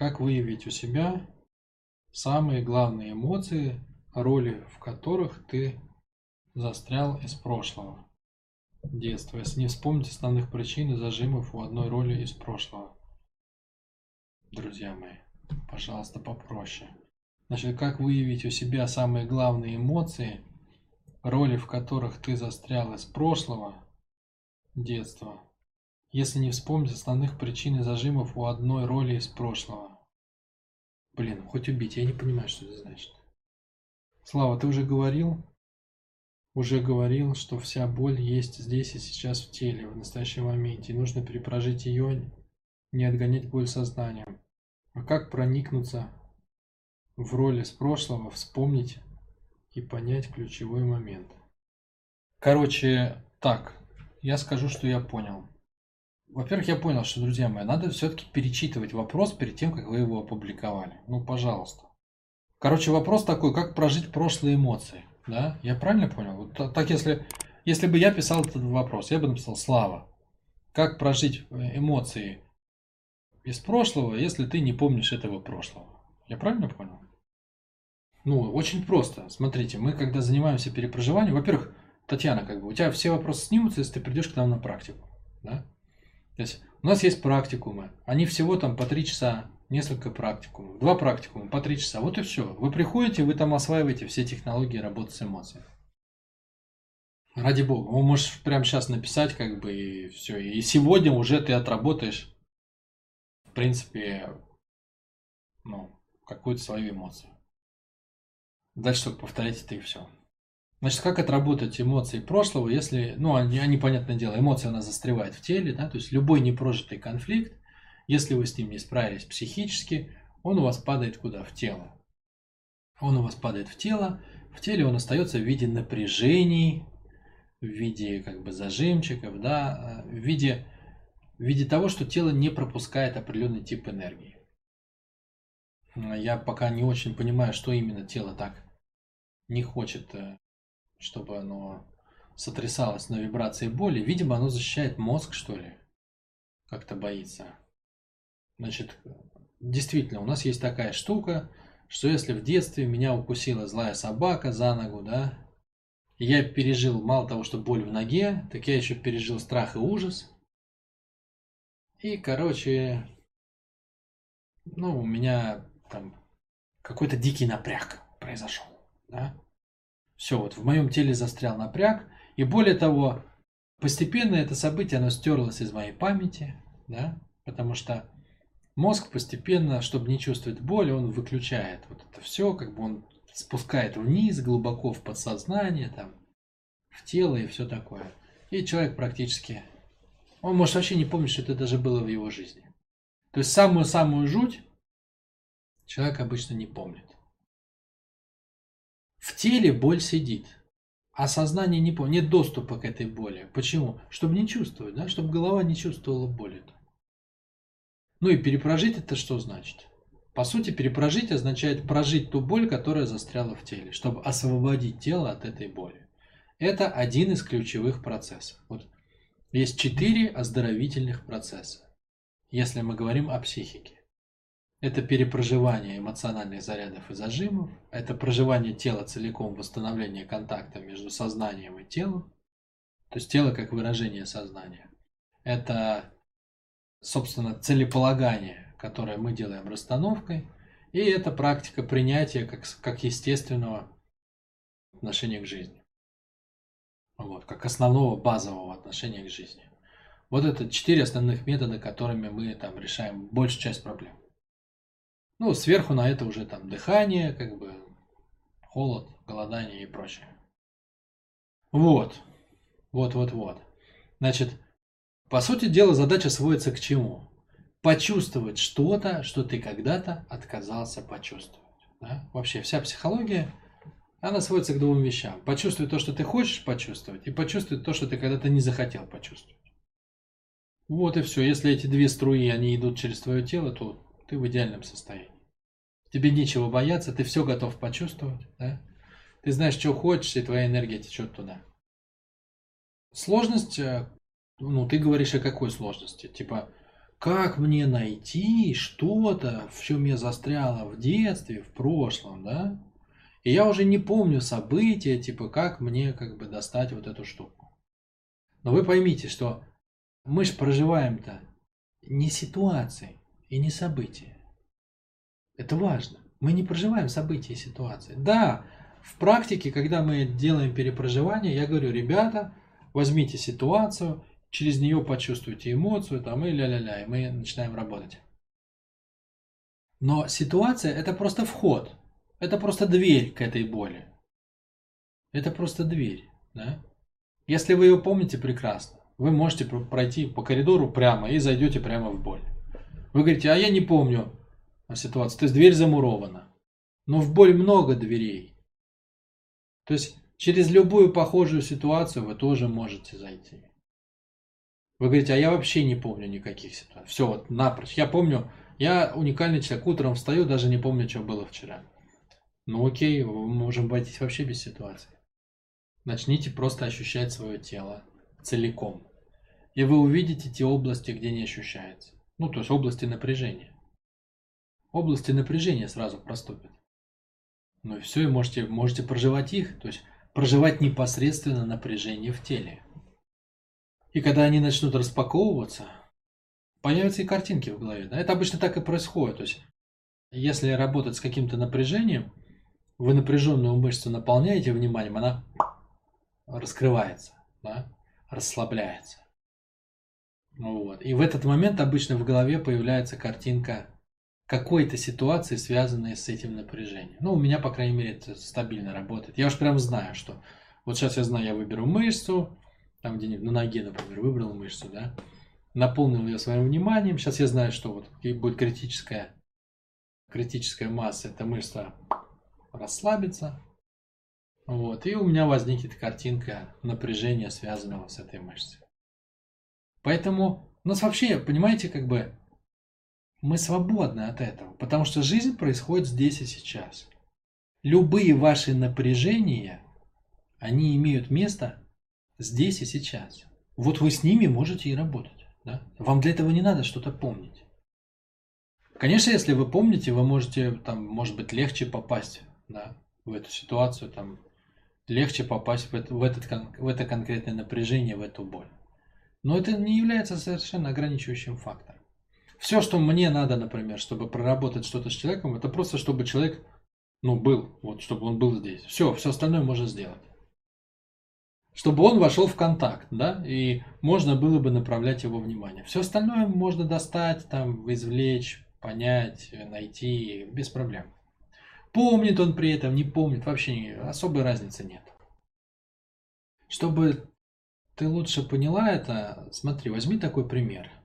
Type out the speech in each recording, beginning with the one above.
как выявить у себя самые главные эмоции, роли в которых ты застрял из прошлого детства, если не вспомнить основных причин и зажимов у одной роли из прошлого. Друзья мои, пожалуйста, попроще. Значит, как выявить у себя самые главные эмоции, роли в которых ты застрял из прошлого детства, если не вспомнить основных причин и зажимов у одной роли из прошлого. Блин, хоть убить, я не понимаю, что это значит. Слава, ты уже говорил, уже говорил, что вся боль есть здесь и сейчас в теле, в настоящем моменте, и нужно перепрожить ее, не отгонять боль сознанием. А как проникнуться в роли с прошлого, вспомнить и понять ключевой момент? Короче, так, я скажу, что я понял. Во-первых, я понял, что, друзья мои, надо все-таки перечитывать вопрос перед тем, как вы его опубликовали. Ну, пожалуйста. Короче, вопрос такой, как прожить прошлые эмоции. Да? Я правильно понял? Вот так, если, если бы я писал этот вопрос, я бы написал «Слава». Как прожить э, эмоции из прошлого, если ты не помнишь этого прошлого? Я правильно понял? Ну, очень просто. Смотрите, мы когда занимаемся перепроживанием, во-первых, Татьяна, как бы у тебя все вопросы снимутся, если ты придешь к нам на практику. Да? То есть у нас есть практикумы, они всего там по три часа, несколько практикумов, два практикума по три часа, вот и все. Вы приходите, вы там осваиваете все технологии работы с эмоциями. Ради бога, вы можешь прямо сейчас написать, как бы, и все. И сегодня уже ты отработаешь, в принципе, ну, какую-то свою эмоцию. Дальше только повторять это и все. Значит, как отработать эмоции прошлого, если, ну, они, они, понятное дело, эмоция, она застревает в теле, да, то есть любой непрожитый конфликт, если вы с ним не справились психически, он у вас падает куда? В тело. Он у вас падает в тело, в теле он остается в виде напряжений, в виде как бы зажимчиков, да, в виде, в виде того, что тело не пропускает определенный тип энергии. Я пока не очень понимаю, что именно тело так не хочет э, чтобы оно сотрясалось на вибрации боли. Видимо, оно защищает мозг, что ли. Как-то боится. Значит, действительно, у нас есть такая штука, что если в детстве меня укусила злая собака за ногу, да, я пережил мало того, что боль в ноге, так я еще пережил страх и ужас. И, короче, ну, у меня там какой-то дикий напряг произошел, да. Все, вот в моем теле застрял напряг. И более того, постепенно это событие, оно стерлось из моей памяти, да, потому что мозг постепенно, чтобы не чувствовать боли, он выключает вот это все, как бы он спускает вниз, глубоко в подсознание, там, в тело и все такое. И человек практически, он может вообще не помнить, что это даже было в его жизни. То есть самую-самую жуть человек обычно не помнит. В теле боль сидит, а сознание не помнит, нет доступа к этой боли. Почему? Чтобы не чувствовать, да? чтобы голова не чувствовала боли. Ну и перепрожить это что значит? По сути, перепрожить означает прожить ту боль, которая застряла в теле, чтобы освободить тело от этой боли. Это один из ключевых процессов. Вот есть четыре оздоровительных процесса, если мы говорим о психике. Это перепроживание эмоциональных зарядов и зажимов, это проживание тела целиком, восстановление контакта между сознанием и телом, то есть тело как выражение сознания. Это, собственно, целеполагание, которое мы делаем расстановкой, и это практика принятия как, как естественного отношения к жизни. Вот, как основного базового отношения к жизни. Вот это четыре основных метода, которыми мы там решаем большую часть проблем. Ну, сверху на это уже там дыхание, как бы холод, голодание и прочее. Вот. Вот, вот, вот. Значит, по сути дела, задача сводится к чему? Почувствовать что-то, что ты когда-то отказался почувствовать. Да? Вообще вся психология, она сводится к двум вещам. Почувствовать то, что ты хочешь почувствовать, и почувствовать то, что ты когда-то не захотел почувствовать. Вот и все. Если эти две струи, они идут через твое тело, то ты в идеальном состоянии. Тебе нечего бояться, ты все готов почувствовать, да? Ты знаешь, что хочешь, и твоя энергия течет туда. Сложность, э, ну, ты говоришь о какой сложности? Типа, как мне найти что-то, в чем я застряла в детстве, в прошлом, да? И я уже не помню события, типа, как мне как бы достать вот эту штуку. Но вы поймите, что мы же проживаем-то не ситуации и не события. Это важно. Мы не проживаем события и ситуации. Да, в практике, когда мы делаем перепроживание, я говорю, ребята, возьмите ситуацию, через нее почувствуйте эмоцию, там и ля-ля-ля, и мы начинаем работать. Но ситуация это просто вход, это просто дверь к этой боли. Это просто дверь, да? Если вы ее помните прекрасно, вы можете пройти по коридору прямо и зайдете прямо в боль. Вы говорите, а я не помню ситуацию, то есть дверь замурована. Но в боль много дверей. То есть через любую похожую ситуацию вы тоже можете зайти. Вы говорите, а я вообще не помню никаких ситуаций. Все, вот напрочь. Я помню, я уникальный человек. Утром встаю, даже не помню, что было вчера. Ну окей, мы можем обойтись вообще без ситуации. Начните просто ощущать свое тело целиком. И вы увидите те области, где не ощущается. Ну, то есть области напряжения. Области напряжения сразу проступят. Ну и все, и можете, можете проживать их, то есть проживать непосредственно напряжение в теле. И когда они начнут распаковываться, появятся и картинки в голове. Да? Это обычно так и происходит. То есть, если работать с каким-то напряжением, вы напряженную мышцу наполняете вниманием, она раскрывается, да? расслабляется. Вот. И в этот момент обычно в голове появляется картинка какой-то ситуации, связанной с этим напряжением. Ну, у меня, по крайней мере, это стабильно работает. Я уж прям знаю, что вот сейчас я знаю, я выберу мышцу, там где-нибудь на ноге, например, выбрал мышцу, да, наполнил ее своим вниманием. Сейчас я знаю, что вот будет критическая, критическая масса, эта мышца расслабится. Вот, и у меня возникнет картинка напряжения, связанного с этой мышцей. Поэтому у нас вообще, понимаете, как бы мы свободны от этого, потому что жизнь происходит здесь и сейчас. Любые ваши напряжения, они имеют место здесь и сейчас. Вот вы с ними можете и работать. Да? Вам для этого не надо что-то помнить. Конечно, если вы помните, вы можете, там, может быть, легче попасть да, в эту ситуацию, там, легче попасть в это, в, этот, в это конкретное напряжение, в эту боль. Но это не является совершенно ограничивающим фактором. Все, что мне надо, например, чтобы проработать что-то с человеком, это просто, чтобы человек, ну, был, вот, чтобы он был здесь. Все, все остальное можно сделать. Чтобы он вошел в контакт, да, и можно было бы направлять его внимание. Все остальное можно достать, там, извлечь, понять, найти, без проблем. Помнит он при этом, не помнит, вообще особой разницы нет. Чтобы ты лучше поняла это, смотри, возьми такой пример –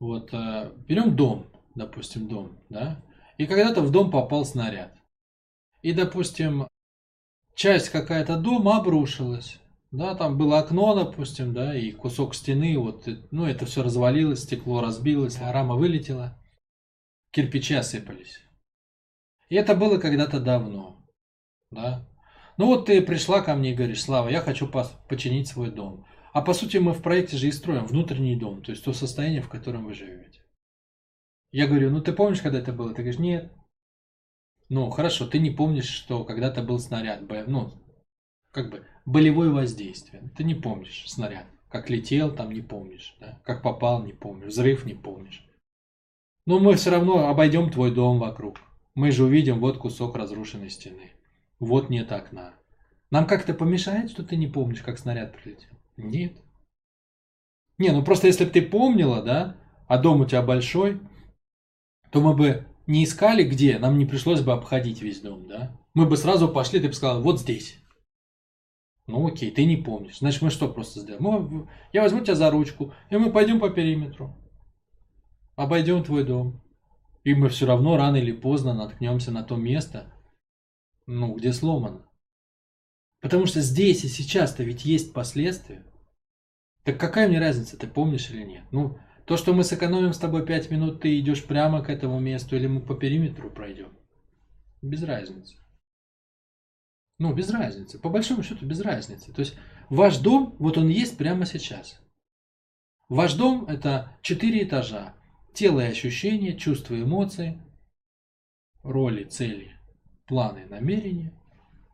вот, э, берем дом, допустим, дом, да, и когда-то в дом попал снаряд. И, допустим, часть какая-то дома обрушилась. Да, там было окно, допустим, да, и кусок стены, вот, ну, это все развалилось, стекло разбилось, а рама вылетела, кирпичи осыпались. И это было когда-то давно, да. Ну вот ты пришла ко мне и говоришь, Слава, я хочу починить свой дом. А по сути мы в проекте же и строим внутренний дом, то есть то состояние, в котором вы живете. Я говорю, ну ты помнишь, когда это было? Ты говоришь, нет. Ну, хорошо, ты не помнишь, что когда-то был снаряд, ну, как бы, болевое воздействие. Ты не помнишь снаряд. Как летел, там не помнишь, да? Как попал, не помнишь. Взрыв не помнишь. Но мы все равно обойдем твой дом вокруг. Мы же увидим, вот кусок разрушенной стены. Вот нет окна. Нам как-то помешает, что ты не помнишь, как снаряд прилетел? Нет. Не, ну просто если бы ты помнила, да, а дом у тебя большой, то мы бы не искали где, нам не пришлось бы обходить весь дом, да. Мы бы сразу пошли, ты бы сказала, вот здесь. Ну окей, ты не помнишь. Значит, мы что просто сделаем? Мы, я возьму тебя за ручку, и мы пойдем по периметру. Обойдем твой дом. И мы все равно рано или поздно наткнемся на то место, ну, где сломано. Потому что здесь и сейчас-то ведь есть последствия. Так какая мне разница, ты помнишь или нет? Ну, то, что мы сэкономим с тобой 5 минут, ты идешь прямо к этому месту, или мы по периметру пройдем. Без разницы. Ну, без разницы. По большому счету, без разницы. То есть, ваш дом, вот он есть прямо сейчас. Ваш дом – это 4 этажа. Тело и ощущения, чувства и эмоции, роли, цели, планы, намерения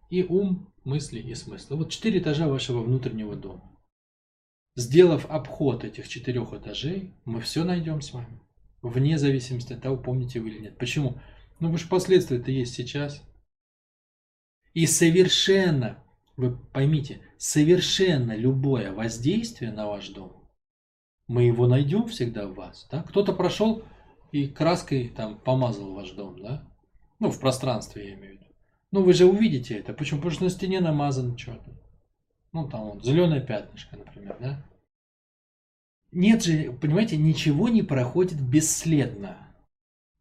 и ум, мысли и смыслы. Вот четыре этажа вашего внутреннего дома. Сделав обход этих четырех этажей, мы все найдем с вами. Вне зависимости от того, помните вы или нет. Почему? Ну, потому что последствия-то есть сейчас. И совершенно, вы поймите, совершенно любое воздействие на ваш дом, мы его найдем всегда в вас. Да? Кто-то прошел и краской там помазал ваш дом, да? Ну, в пространстве я имею в виду. Ну, вы же увидите это. Почему? Потому что на стене намазано что-то. Ну, там вот зеленое пятнышко, например, да? Нет же, понимаете, ничего не проходит бесследно.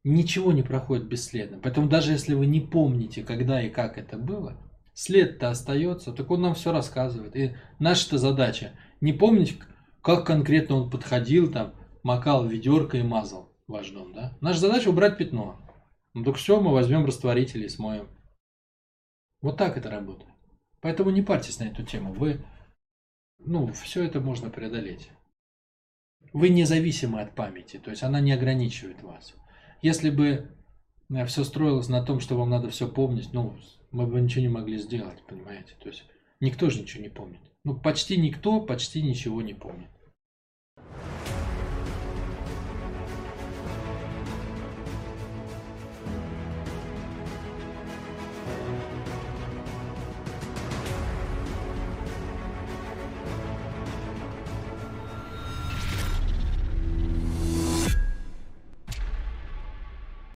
Ничего не проходит бесследно. Поэтому даже если вы не помните, когда и как это было, след-то остается, так он нам все рассказывает. И наша-то задача не помнить, как конкретно он подходил, там, макал ведерко и мазал ваш дом, да? Наша задача убрать пятно. Ну так все, мы возьмем растворитель и смоем. Вот так это работает. Поэтому не парьтесь на эту тему. Вы, ну, все это можно преодолеть. Вы независимы от памяти, то есть она не ограничивает вас. Если бы э, все строилось на том, что вам надо все помнить, ну, мы бы ничего не могли сделать, понимаете? То есть никто же ничего не помнит. Ну, почти никто почти ничего не помнит.